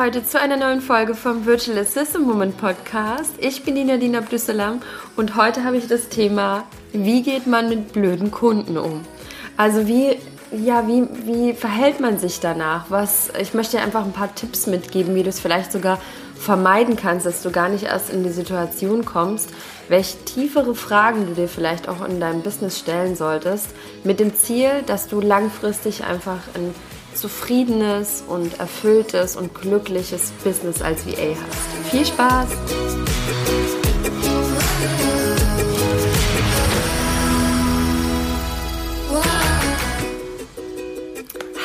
heute zu einer neuen Folge vom Virtual Assistant Woman Podcast. Ich bin die Nadine Abdüsselam und heute habe ich das Thema, wie geht man mit blöden Kunden um? Also wie, ja, wie, wie verhält man sich danach? Was, ich möchte dir einfach ein paar Tipps mitgeben, wie du es vielleicht sogar vermeiden kannst, dass du gar nicht erst in die Situation kommst, welche tiefere Fragen du dir vielleicht auch in deinem Business stellen solltest, mit dem Ziel, dass du langfristig einfach ein zufriedenes und erfülltes und glückliches Business als VA hast. Viel Spaß!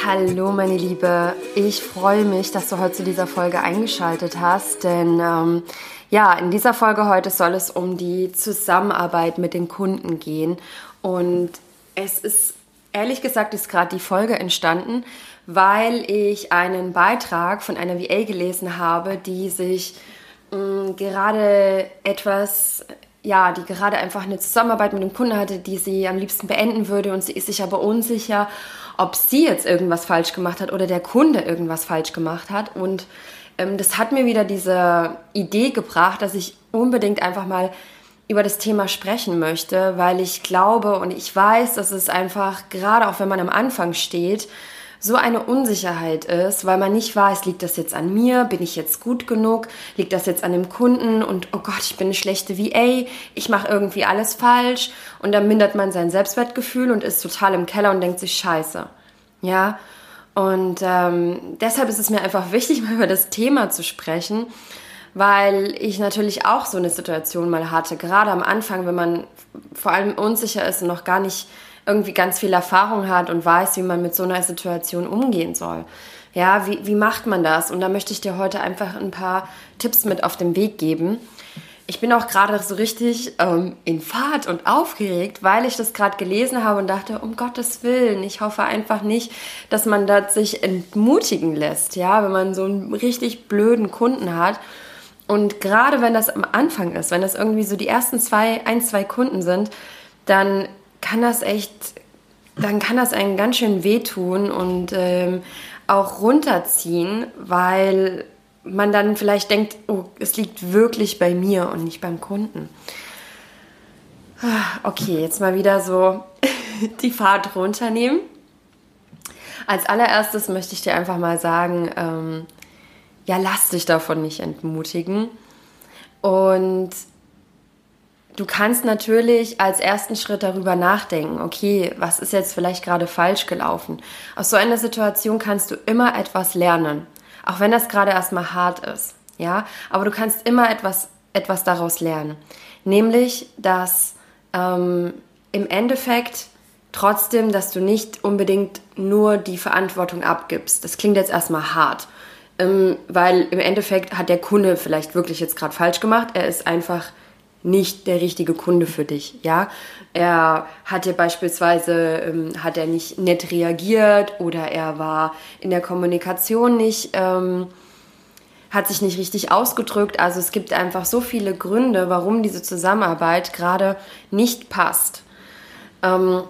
Hallo meine Liebe, ich freue mich, dass du heute zu dieser Folge eingeschaltet hast, denn ähm, ja, in dieser Folge heute soll es um die Zusammenarbeit mit den Kunden gehen und es ist ehrlich gesagt ist gerade die Folge entstanden, weil ich einen Beitrag von einer VA gelesen habe, die sich mh, mm, gerade etwas, ja, die gerade einfach eine Zusammenarbeit mit einem Kunden hatte, die sie am liebsten beenden würde und sie ist sich aber unsicher, ob sie jetzt irgendwas falsch gemacht hat oder der Kunde irgendwas falsch gemacht hat. Und ähm, das hat mir wieder diese Idee gebracht, dass ich unbedingt einfach mal über das Thema sprechen möchte, weil ich glaube und ich weiß, dass es einfach, gerade auch wenn man am Anfang steht, so eine Unsicherheit ist, weil man nicht weiß, liegt das jetzt an mir, bin ich jetzt gut genug, liegt das jetzt an dem Kunden? Und oh Gott, ich bin eine schlechte VA, ich mache irgendwie alles falsch. Und dann mindert man sein Selbstwertgefühl und ist total im Keller und denkt sich Scheiße. Ja, und ähm, deshalb ist es mir einfach wichtig, mal über das Thema zu sprechen, weil ich natürlich auch so eine Situation mal hatte, gerade am Anfang, wenn man vor allem unsicher ist und noch gar nicht irgendwie ganz viel Erfahrung hat und weiß, wie man mit so einer Situation umgehen soll. Ja, wie, wie macht man das? Und da möchte ich dir heute einfach ein paar Tipps mit auf den Weg geben. Ich bin auch gerade so richtig ähm, in Fahrt und aufgeregt, weil ich das gerade gelesen habe und dachte, um Gottes Willen, ich hoffe einfach nicht, dass man das sich entmutigen lässt, ja, wenn man so einen richtig blöden Kunden hat. Und gerade wenn das am Anfang ist, wenn das irgendwie so die ersten zwei, ein, zwei Kunden sind, dann kann das echt, dann kann das einen ganz schön wehtun und ähm, auch runterziehen, weil man dann vielleicht denkt, oh, es liegt wirklich bei mir und nicht beim Kunden. Ah, okay, jetzt mal wieder so die Fahrt runternehmen. Als allererstes möchte ich dir einfach mal sagen, ähm, ja, lass dich davon nicht entmutigen. Und du kannst natürlich als ersten Schritt darüber nachdenken, okay, was ist jetzt vielleicht gerade falsch gelaufen? Aus so einer Situation kannst du immer etwas lernen. Auch wenn das gerade erstmal hart ist, ja, aber du kannst immer etwas, etwas daraus lernen. Nämlich, dass ähm, im Endeffekt trotzdem, dass du nicht unbedingt nur die Verantwortung abgibst. Das klingt jetzt erstmal hart, ähm, weil im Endeffekt hat der Kunde vielleicht wirklich jetzt gerade falsch gemacht. Er ist einfach nicht der richtige Kunde für dich, ja. Er hatte beispielsweise, ähm, hat er nicht nett reagiert oder er war in der Kommunikation nicht, ähm, hat sich nicht richtig ausgedrückt. Also es gibt einfach so viele Gründe, warum diese Zusammenarbeit gerade nicht passt. Ähm,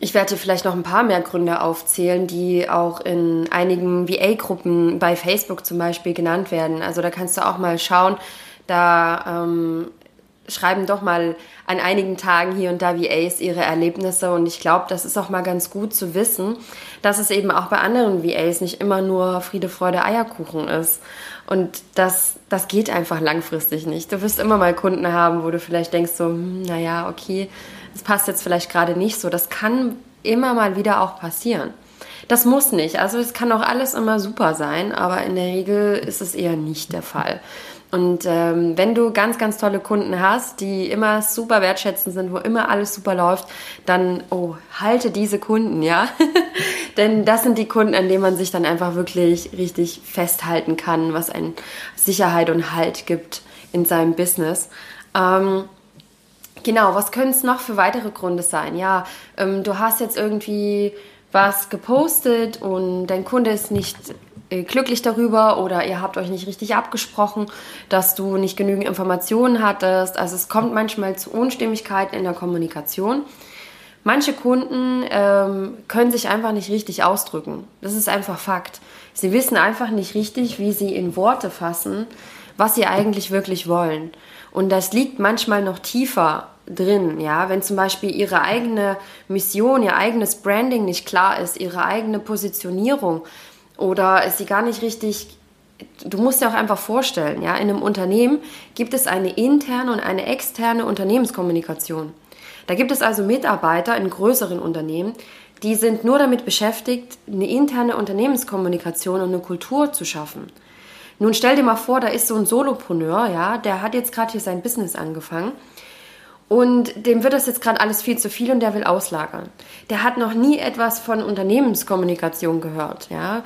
ich werde vielleicht noch ein paar mehr Gründe aufzählen, die auch in einigen VA-Gruppen bei Facebook zum Beispiel genannt werden. Also da kannst du auch mal schauen, da ähm, schreiben doch mal an einigen Tagen hier und da VAs ihre Erlebnisse und ich glaube, das ist auch mal ganz gut zu wissen, dass es eben auch bei anderen VAs nicht immer nur Friede, Freude, Eierkuchen ist. Und das, das geht einfach langfristig nicht. Du wirst immer mal Kunden haben, wo du vielleicht denkst so, hm, naja, okay, das passt jetzt vielleicht gerade nicht so. Das kann immer mal wieder auch passieren. Das muss nicht. Also es kann auch alles immer super sein, aber in der Regel ist es eher nicht der Fall. Und ähm, wenn du ganz, ganz tolle Kunden hast, die immer super wertschätzend sind, wo immer alles super läuft, dann, oh, halte diese Kunden, ja. Denn das sind die Kunden, an denen man sich dann einfach wirklich richtig festhalten kann, was einen Sicherheit und Halt gibt in seinem Business. Ähm, genau, was können es noch für weitere Gründe sein? Ja, ähm, du hast jetzt irgendwie was gepostet und dein Kunde ist nicht äh, glücklich darüber oder ihr habt euch nicht richtig abgesprochen, dass du nicht genügend Informationen hattest. Also es kommt manchmal zu Unstimmigkeiten in der Kommunikation. Manche Kunden ähm, können sich einfach nicht richtig ausdrücken. Das ist einfach Fakt. Sie wissen einfach nicht richtig, wie sie in Worte fassen, was sie eigentlich wirklich wollen. Und das liegt manchmal noch tiefer drin, ja, wenn zum Beispiel ihre eigene Mission, ihr eigenes Branding nicht klar ist, ihre eigene Positionierung oder sie gar nicht richtig du musst dir auch einfach vorstellen, ja, in einem Unternehmen gibt es eine interne und eine externe Unternehmenskommunikation. Da gibt es also Mitarbeiter in größeren Unternehmen, die sind nur damit beschäftigt, eine interne Unternehmenskommunikation und eine Kultur zu schaffen. Nun stell dir mal vor, da ist so ein Solopreneur, ja, der hat jetzt gerade hier sein Business angefangen und dem wird das jetzt gerade alles viel zu viel und der will auslagern. Der hat noch nie etwas von Unternehmenskommunikation gehört, ja,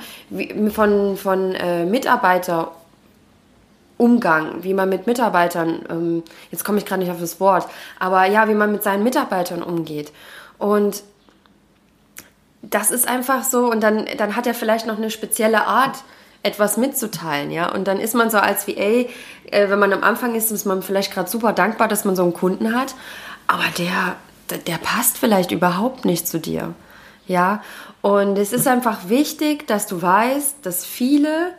von, von äh, Mitarbeiterumgang, wie man mit Mitarbeitern, ähm, jetzt komme ich gerade nicht auf das Wort, aber ja, wie man mit seinen Mitarbeitern umgeht. Und das ist einfach so und dann, dann hat er vielleicht noch eine spezielle Art, etwas mitzuteilen, ja. Und dann ist man so als VA, äh, wenn man am Anfang ist, ist man vielleicht gerade super dankbar, dass man so einen Kunden hat, aber der, der, der passt vielleicht überhaupt nicht zu dir, ja. Und es ist einfach wichtig, dass du weißt, dass viele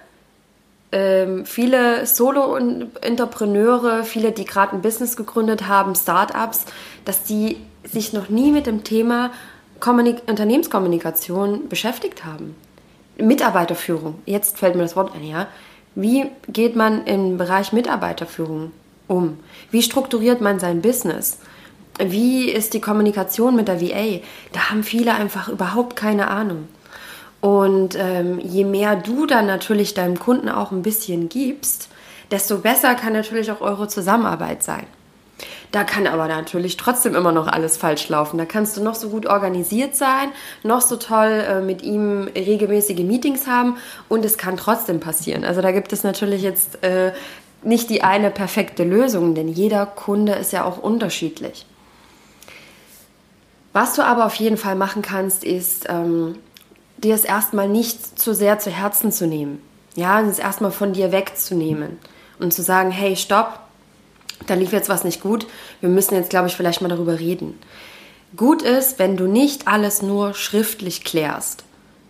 ähm, viele Solo-Entrepreneure, viele, die gerade ein Business gegründet haben, Startups, dass die sich noch nie mit dem Thema Kommunik Unternehmenskommunikation beschäftigt haben. Mitarbeiterführung, jetzt fällt mir das Wort ein, ja. Wie geht man im Bereich Mitarbeiterführung um? Wie strukturiert man sein Business? Wie ist die Kommunikation mit der VA? Da haben viele einfach überhaupt keine Ahnung. Und ähm, je mehr du dann natürlich deinem Kunden auch ein bisschen gibst, desto besser kann natürlich auch eure Zusammenarbeit sein. Da kann aber natürlich trotzdem immer noch alles falsch laufen. Da kannst du noch so gut organisiert sein, noch so toll äh, mit ihm regelmäßige Meetings haben und es kann trotzdem passieren. Also da gibt es natürlich jetzt äh, nicht die eine perfekte Lösung, denn jeder Kunde ist ja auch unterschiedlich. Was du aber auf jeden Fall machen kannst, ist, ähm, dir es erstmal nicht zu sehr zu Herzen zu nehmen. Ja, es erstmal von dir wegzunehmen und zu sagen, hey, stopp, da lief jetzt was nicht gut, wir müssen jetzt, glaube ich, vielleicht mal darüber reden. Gut ist, wenn du nicht alles nur schriftlich klärst,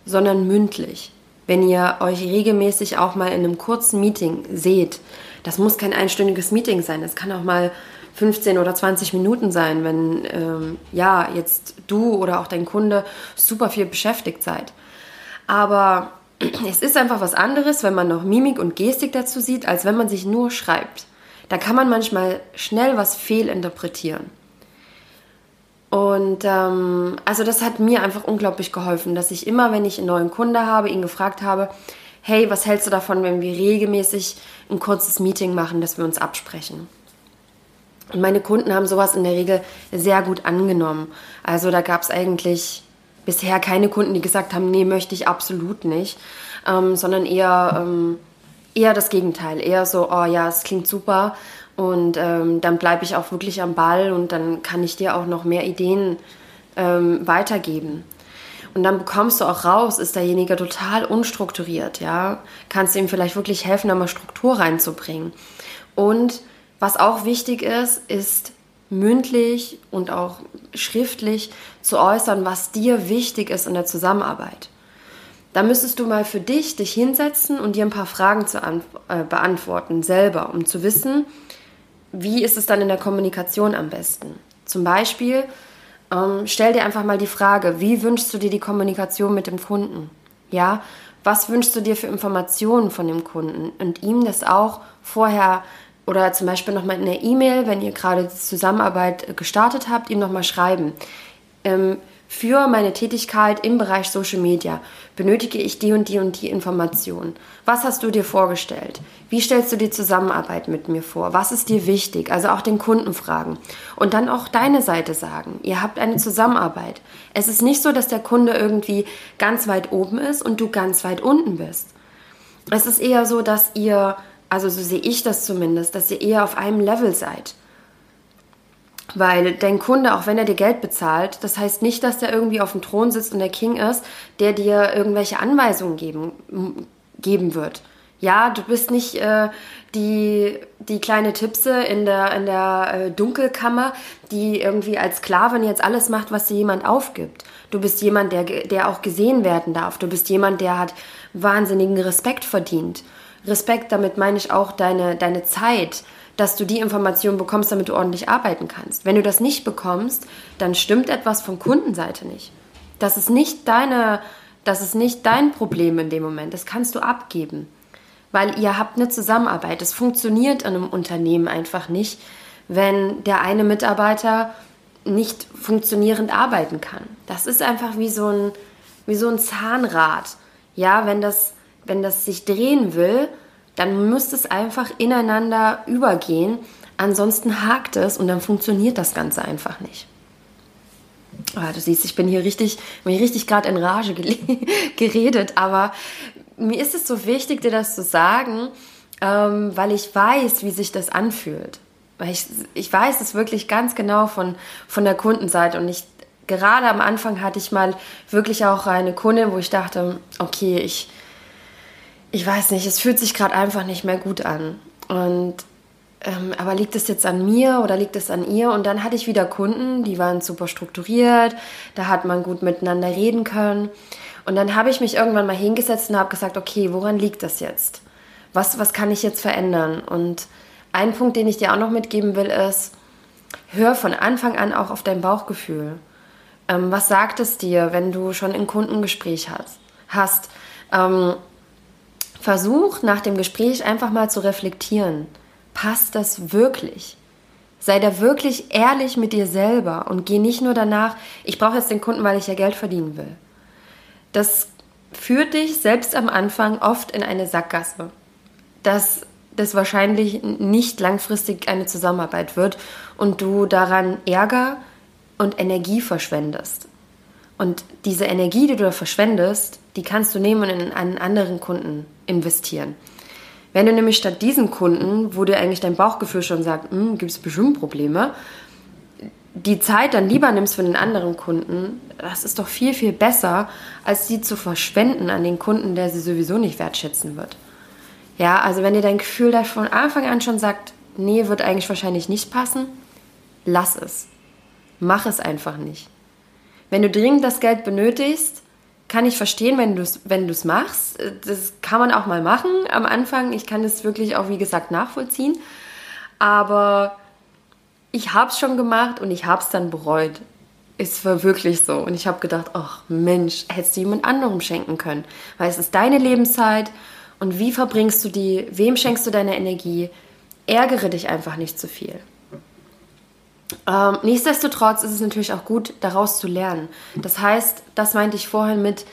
sondern mündlich. Wenn ihr euch regelmäßig auch mal in einem kurzen Meeting seht, das muss kein einstündiges Meeting sein, das kann auch mal 15 oder 20 Minuten sein, wenn ähm, ja jetzt du oder auch dein Kunde super viel beschäftigt seid. Aber es ist einfach was anderes, wenn man noch Mimik und Gestik dazu sieht, als wenn man sich nur schreibt da kann man manchmal schnell was fehlinterpretieren. Und ähm, also das hat mir einfach unglaublich geholfen, dass ich immer, wenn ich einen neuen Kunde habe, ihn gefragt habe, hey, was hältst du davon, wenn wir regelmäßig ein kurzes Meeting machen, dass wir uns absprechen? Und meine Kunden haben sowas in der Regel sehr gut angenommen. Also da gab es eigentlich bisher keine Kunden, die gesagt haben, nee, möchte ich absolut nicht, ähm, sondern eher ähm, eher das Gegenteil. Eher so, oh ja, es klingt super und ähm, dann bleibe ich auch wirklich am Ball und dann kann ich dir auch noch mehr Ideen ähm, weitergeben. Und dann bekommst du auch raus, ist derjenige total unstrukturiert, ja? Kannst du ihm vielleicht wirklich helfen, da mal Struktur reinzubringen. Und was auch wichtig ist, ist mündlich und auch schriftlich zu äußern, was dir wichtig ist in der Zusammenarbeit. Da müsstest du mal für dich dich hinsetzen und dir ein paar Fragen zu äh, beantworten, selber, um zu wissen, wie ist es dann in der Kommunikation am besten. Zum Beispiel, ähm, stell dir einfach mal die Frage, wie wünschst du dir die Kommunikation mit dem Kunden? Ja, was wünschst du dir für Informationen von dem Kunden? Und ihm das auch vorher oder zum Beispiel nochmal in der E-Mail, wenn ihr gerade die Zusammenarbeit gestartet habt, ihm nochmal schreiben. Ähm, für meine Tätigkeit im Bereich Social Media benötige ich die und die und die Informationen. Was hast du dir vorgestellt? Wie stellst du die Zusammenarbeit mit mir vor? Was ist dir wichtig? Also auch den Kunden fragen. Und dann auch deine Seite sagen. Ihr habt eine Zusammenarbeit. Es ist nicht so, dass der Kunde irgendwie ganz weit oben ist und du ganz weit unten bist. Es ist eher so, dass ihr, also so sehe ich das zumindest, dass ihr eher auf einem Level seid. Weil dein Kunde, auch wenn er dir Geld bezahlt, das heißt nicht, dass der irgendwie auf dem Thron sitzt und der King ist, der dir irgendwelche Anweisungen geben, geben wird. Ja, du bist nicht äh, die, die kleine Tipse in der, in der äh, Dunkelkammer, die irgendwie als Sklavin jetzt alles macht, was dir jemand aufgibt. Du bist jemand, der, der auch gesehen werden darf. Du bist jemand, der hat wahnsinnigen Respekt verdient. Respekt, damit meine ich auch deine, deine Zeit, dass du die Informationen bekommst, damit du ordentlich arbeiten kannst. Wenn du das nicht bekommst, dann stimmt etwas von Kundenseite nicht. Das ist nicht deine, das ist nicht dein Problem in dem Moment. Das kannst du abgeben. Weil ihr habt eine Zusammenarbeit. Es funktioniert in einem Unternehmen einfach nicht, wenn der eine Mitarbeiter nicht funktionierend arbeiten kann. Das ist einfach wie so ein, wie so ein Zahnrad. Ja, wenn das, wenn das sich drehen will, dann muss es einfach ineinander übergehen. Ansonsten hakt es und dann funktioniert das Ganze einfach nicht. Ah, du siehst, ich bin hier richtig, bin richtig gerade in Rage geredet, aber mir ist es so wichtig, dir das zu sagen, ähm, weil ich weiß, wie sich das anfühlt. Weil ich, ich weiß es wirklich ganz genau von, von der Kundenseite und ich gerade am Anfang hatte ich mal wirklich auch eine Kundin, wo ich dachte, okay, ich, ich weiß nicht, es fühlt sich gerade einfach nicht mehr gut an. Und ähm, aber liegt es jetzt an mir oder liegt es an ihr? Und dann hatte ich wieder Kunden, die waren super strukturiert, da hat man gut miteinander reden können. Und dann habe ich mich irgendwann mal hingesetzt und habe gesagt, okay, woran liegt das jetzt? Was, was kann ich jetzt verändern? Und ein Punkt, den ich dir auch noch mitgeben will, ist, hör von Anfang an auch auf dein Bauchgefühl. Ähm, was sagt es dir, wenn du schon ein Kundengespräch hast? hast? Ähm, Versuch nach dem Gespräch einfach mal zu reflektieren. Passt das wirklich? Sei da wirklich ehrlich mit dir selber und geh nicht nur danach, ich brauche jetzt den Kunden, weil ich ja Geld verdienen will. Das führt dich selbst am Anfang oft in eine Sackgasse, dass das wahrscheinlich nicht langfristig eine Zusammenarbeit wird und du daran Ärger und Energie verschwendest. Und diese Energie, die du da verschwendest, die kannst du nehmen und in einen anderen Kunden investieren. Wenn du nämlich statt diesen Kunden, wo dir eigentlich dein Bauchgefühl schon sagt, hm, gibt es bestimmt Probleme, die Zeit dann lieber nimmst für den anderen Kunden, das ist doch viel, viel besser, als sie zu verschwenden an den Kunden, der sie sowieso nicht wertschätzen wird. Ja, also wenn dir dein Gefühl da von Anfang an schon sagt, nee, wird eigentlich wahrscheinlich nicht passen, lass es. Mach es einfach nicht. Wenn du dringend das Geld benötigst, kann ich verstehen, wenn du es wenn machst. Das kann man auch mal machen am Anfang. Ich kann es wirklich auch, wie gesagt, nachvollziehen. Aber ich habe es schon gemacht und ich habe es dann bereut. Es war wirklich so. Und ich habe gedacht, ach Mensch, hättest du jemand anderem schenken können. Weil es ist deine Lebenszeit und wie verbringst du die, wem schenkst du deine Energie? Ärgere dich einfach nicht zu viel. Ähm, nichtsdestotrotz ist es natürlich auch gut, daraus zu lernen. Das heißt, das meinte ich vorhin mit,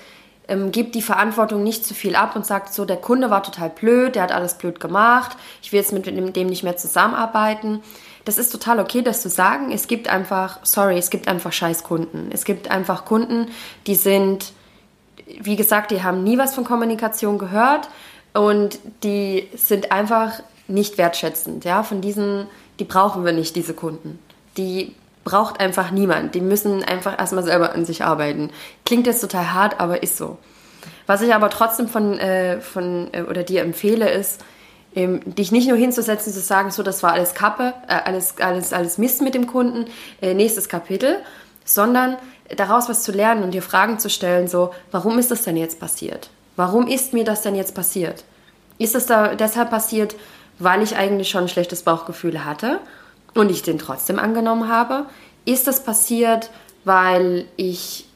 ähm, gebt die Verantwortung nicht zu viel ab und sagt so, der Kunde war total blöd, der hat alles blöd gemacht, ich will jetzt mit dem nicht mehr zusammenarbeiten. Das ist total okay, das zu sagen. Es gibt einfach, sorry, es gibt einfach scheiß Kunden. Es gibt einfach Kunden, die sind, wie gesagt, die haben nie was von Kommunikation gehört und die sind einfach nicht wertschätzend. Ja, von diesen, die brauchen wir nicht, diese Kunden die braucht einfach niemand. Die müssen einfach erstmal selber an sich arbeiten. Klingt jetzt total hart, aber ist so. Was ich aber trotzdem von, äh, von äh, oder dir empfehle, ist, ähm, dich nicht nur hinzusetzen, zu sagen, so, das war alles Kappe, äh, alles, alles, alles Mist mit dem Kunden, äh, nächstes Kapitel, sondern daraus was zu lernen und dir Fragen zu stellen, so, warum ist das denn jetzt passiert? Warum ist mir das denn jetzt passiert? Ist es da deshalb passiert, weil ich eigentlich schon ein schlechtes Bauchgefühl hatte? Und ich den trotzdem angenommen habe? Ist das passiert, weil ich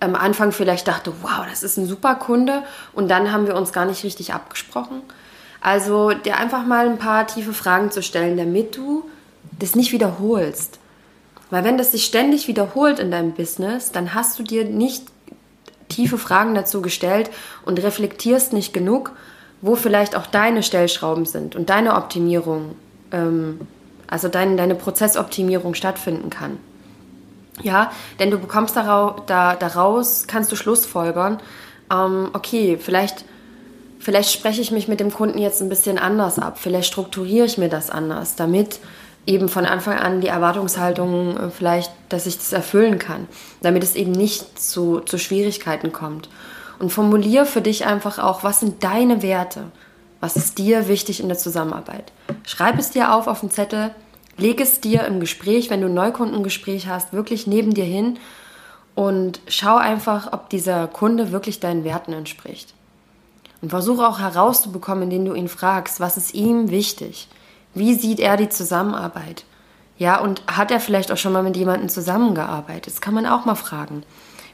am Anfang vielleicht dachte, wow, das ist ein super Kunde und dann haben wir uns gar nicht richtig abgesprochen? Also dir einfach mal ein paar tiefe Fragen zu stellen, damit du das nicht wiederholst. Weil wenn das sich ständig wiederholt in deinem Business, dann hast du dir nicht tiefe Fragen dazu gestellt und reflektierst nicht genug, wo vielleicht auch deine Stellschrauben sind und deine Optimierung ähm, also dein, deine Prozessoptimierung stattfinden kann. Ja, denn du bekommst daraus, da, daraus kannst du Schlussfolgern, ähm, okay, vielleicht, vielleicht spreche ich mich mit dem Kunden jetzt ein bisschen anders ab, vielleicht strukturiere ich mir das anders, damit eben von Anfang an die Erwartungshaltung äh, vielleicht, dass ich das erfüllen kann, damit es eben nicht zu, zu Schwierigkeiten kommt. Und formuliere für dich einfach auch, was sind deine Werte? Was ist dir wichtig in der Zusammenarbeit? Schreib es dir auf auf den Zettel, leg es dir im Gespräch, wenn du ein Neukundengespräch hast, wirklich neben dir hin und schau einfach, ob dieser Kunde wirklich deinen Werten entspricht. Und versuche auch herauszubekommen, indem du ihn fragst, was ist ihm wichtig? Wie sieht er die Zusammenarbeit? Ja, und hat er vielleicht auch schon mal mit jemandem zusammengearbeitet? Das kann man auch mal fragen.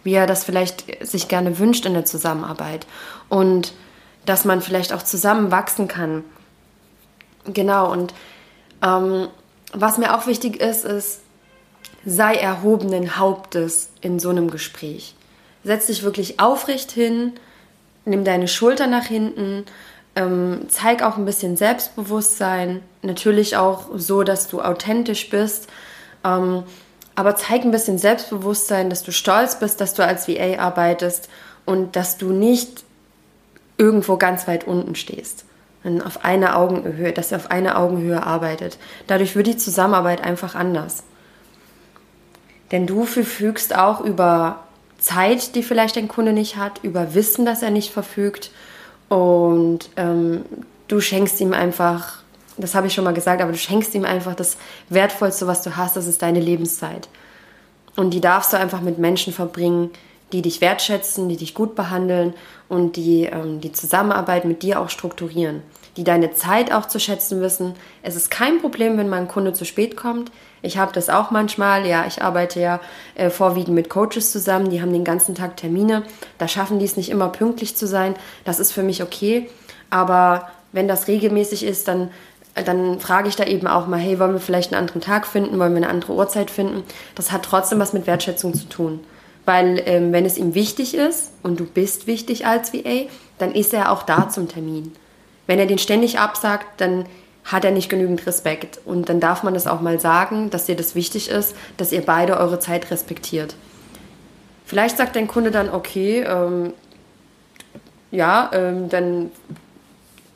Wie er das vielleicht sich gerne wünscht in der Zusammenarbeit. Und dass man vielleicht auch zusammen wachsen kann. Genau, und ähm, was mir auch wichtig ist, ist, sei erhobenen Hauptes in so einem Gespräch. Setz dich wirklich aufrecht hin, nimm deine Schulter nach hinten, ähm, zeig auch ein bisschen Selbstbewusstsein, natürlich auch so, dass du authentisch bist, ähm, aber zeig ein bisschen Selbstbewusstsein, dass du stolz bist, dass du als VA arbeitest und dass du nicht irgendwo ganz weit unten stehst. Auf einer Augenhöhe, dass er auf einer Augenhöhe arbeitet. Dadurch wird die Zusammenarbeit einfach anders. Denn du verfügst auch über Zeit, die vielleicht dein Kunde nicht hat, über Wissen, das er nicht verfügt. Und ähm, du schenkst ihm einfach, das habe ich schon mal gesagt, aber du schenkst ihm einfach das Wertvollste, was du hast, das ist deine Lebenszeit. Und die darfst du einfach mit Menschen verbringen, die dich wertschätzen, die dich gut behandeln und die ähm, die Zusammenarbeit mit dir auch strukturieren, die deine Zeit auch zu schätzen wissen. Es ist kein Problem, wenn mal ein Kunde zu spät kommt. Ich habe das auch manchmal. Ja, ich arbeite ja äh, vorwiegend mit Coaches zusammen. Die haben den ganzen Tag Termine. Da schaffen die es nicht immer pünktlich zu sein. Das ist für mich okay. Aber wenn das regelmäßig ist, dann dann frage ich da eben auch mal, hey, wollen wir vielleicht einen anderen Tag finden, wollen wir eine andere Uhrzeit finden? Das hat trotzdem was mit Wertschätzung zu tun. Weil ähm, wenn es ihm wichtig ist und du bist wichtig als VA, dann ist er auch da zum Termin. Wenn er den ständig absagt, dann hat er nicht genügend Respekt. Und dann darf man das auch mal sagen, dass dir das wichtig ist, dass ihr beide eure Zeit respektiert. Vielleicht sagt dein Kunde dann, okay, ähm, ja, ähm, dann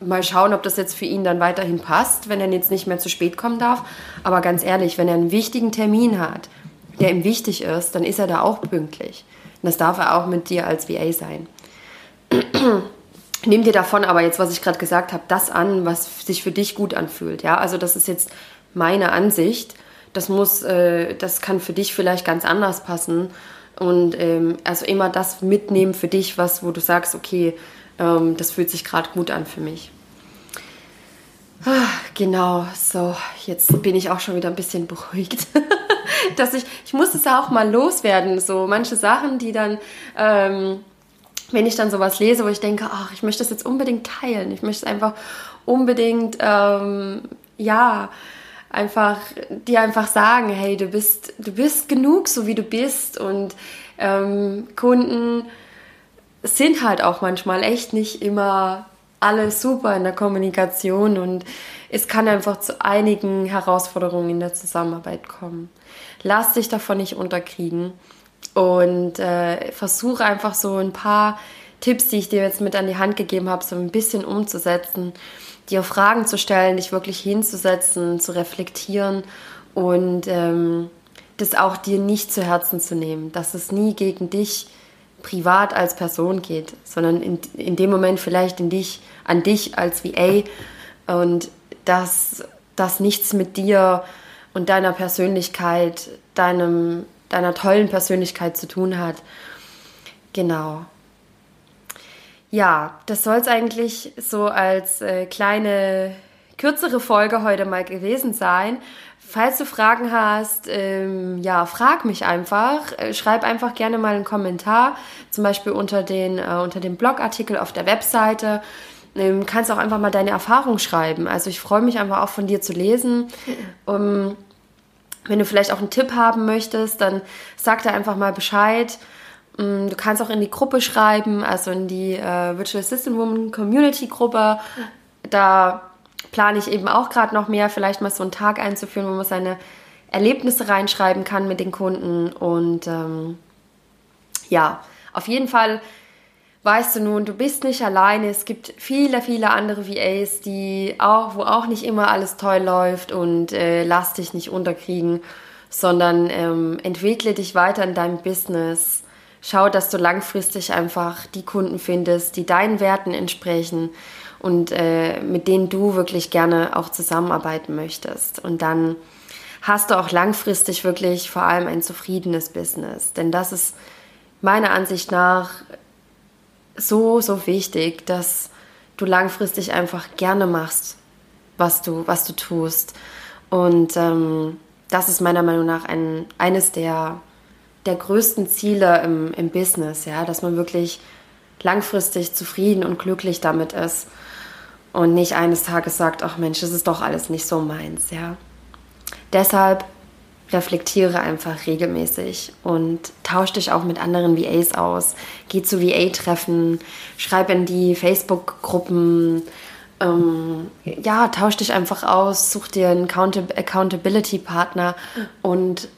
mal schauen, ob das jetzt für ihn dann weiterhin passt, wenn er jetzt nicht mehr zu spät kommen darf. Aber ganz ehrlich, wenn er einen wichtigen Termin hat, der ihm wichtig ist, dann ist er da auch pünktlich. Und das darf er auch mit dir als VA sein. Nimm dir davon aber jetzt, was ich gerade gesagt habe, das an, was sich für dich gut anfühlt. Ja, also das ist jetzt meine Ansicht. Das muss, äh, das kann für dich vielleicht ganz anders passen. Und ähm, also immer das mitnehmen für dich, was, wo du sagst, okay, ähm, das fühlt sich gerade gut an für mich. Ah, genau, so, jetzt bin ich auch schon wieder ein bisschen beruhigt. dass ich, ich muss es ja auch mal loswerden, so manche Sachen, die dann, ähm, wenn ich dann sowas lese, wo ich denke, ach, ich möchte das jetzt unbedingt teilen, ich möchte es einfach unbedingt, ähm, ja, einfach dir einfach sagen, hey, du bist, du bist genug, so wie du bist. Und ähm, Kunden sind halt auch manchmal echt nicht immer alles super in der Kommunikation und es kann einfach zu einigen Herausforderungen in der Zusammenarbeit kommen. Lass dich davon nicht unterkriegen und äh, versuche einfach so ein paar Tipps, die ich dir jetzt mit an die Hand gegeben habe, so ein bisschen umzusetzen, dir Fragen zu stellen, dich wirklich hinzusetzen, zu reflektieren und ähm, das auch dir nicht zu Herzen zu nehmen, dass es nie gegen dich privat als Person geht, sondern in, in dem Moment vielleicht in dich, an dich als VA und dass das nichts mit dir und deiner Persönlichkeit, deinem, deiner tollen Persönlichkeit zu tun hat. Genau. Ja, das soll es eigentlich so als äh, kleine, kürzere Folge heute mal gewesen sein. Falls du Fragen hast, ähm, ja, frag mich einfach. Äh, schreib einfach gerne mal einen Kommentar, zum Beispiel unter, den, äh, unter dem Blogartikel auf der Webseite. Ähm, kannst auch einfach mal deine Erfahrung schreiben. Also ich freue mich einfach auch von dir zu lesen. Um, wenn du vielleicht auch einen Tipp haben möchtest, dann sag dir einfach mal Bescheid. Um, du kannst auch in die Gruppe schreiben, also in die äh, Virtual Assistant Woman Community Gruppe. Da plane ich eben auch gerade noch mehr, vielleicht mal so einen Tag einzuführen, wo man seine Erlebnisse reinschreiben kann mit den Kunden. Und ähm, ja, auf jeden Fall weißt du nun, du bist nicht alleine. Es gibt viele, viele andere VAs, die auch, wo auch nicht immer alles toll läuft und äh, lass dich nicht unterkriegen, sondern ähm, entwickle dich weiter in deinem Business. Schau, dass du langfristig einfach die Kunden findest, die deinen Werten entsprechen und äh, mit denen du wirklich gerne auch zusammenarbeiten möchtest. Und dann hast du auch langfristig wirklich vor allem ein zufriedenes Business. Denn das ist meiner Ansicht nach so, so wichtig, dass du langfristig einfach gerne machst, was du, was du tust. Und ähm, das ist meiner Meinung nach ein, eines der, der größten Ziele im, im Business, ja, dass man wirklich langfristig zufrieden und glücklich damit ist und nicht eines Tages sagt, ach Mensch, das ist doch alles nicht so meins, ja. Deshalb reflektiere einfach regelmäßig und tausch dich auch mit anderen VAs aus. Geh zu VA-Treffen, schreib in die Facebook-Gruppen, ähm, ja, tausch dich einfach aus, such dir einen Accountability-Partner und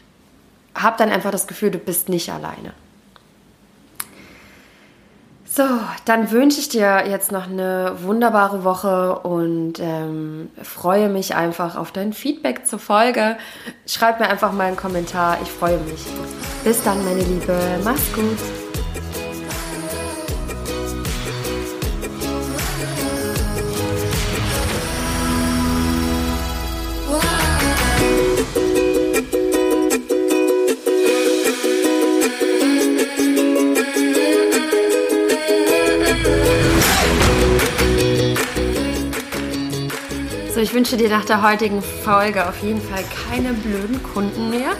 hab dann einfach das Gefühl, du bist nicht alleine. So, dann wünsche ich dir jetzt noch eine wunderbare Woche und ähm, freue mich einfach auf dein Feedback zur Folge. Schreib mir einfach mal einen Kommentar, ich freue mich. Bis dann, meine Liebe, mach's gut. Ich wünsche dir nach der heutigen Folge auf jeden Fall keine blöden Kunden mehr.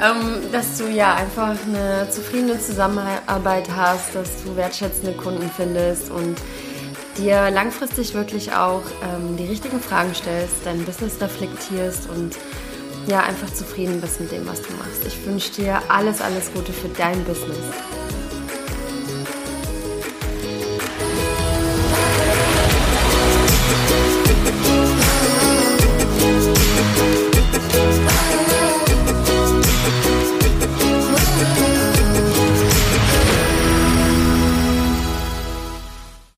Ähm, dass du ja einfach eine zufriedene Zusammenarbeit hast, dass du wertschätzende Kunden findest und dir langfristig wirklich auch ähm, die richtigen Fragen stellst, dein Business reflektierst und ja, einfach zufrieden bist mit dem, was du machst. Ich wünsche dir alles, alles Gute für dein Business.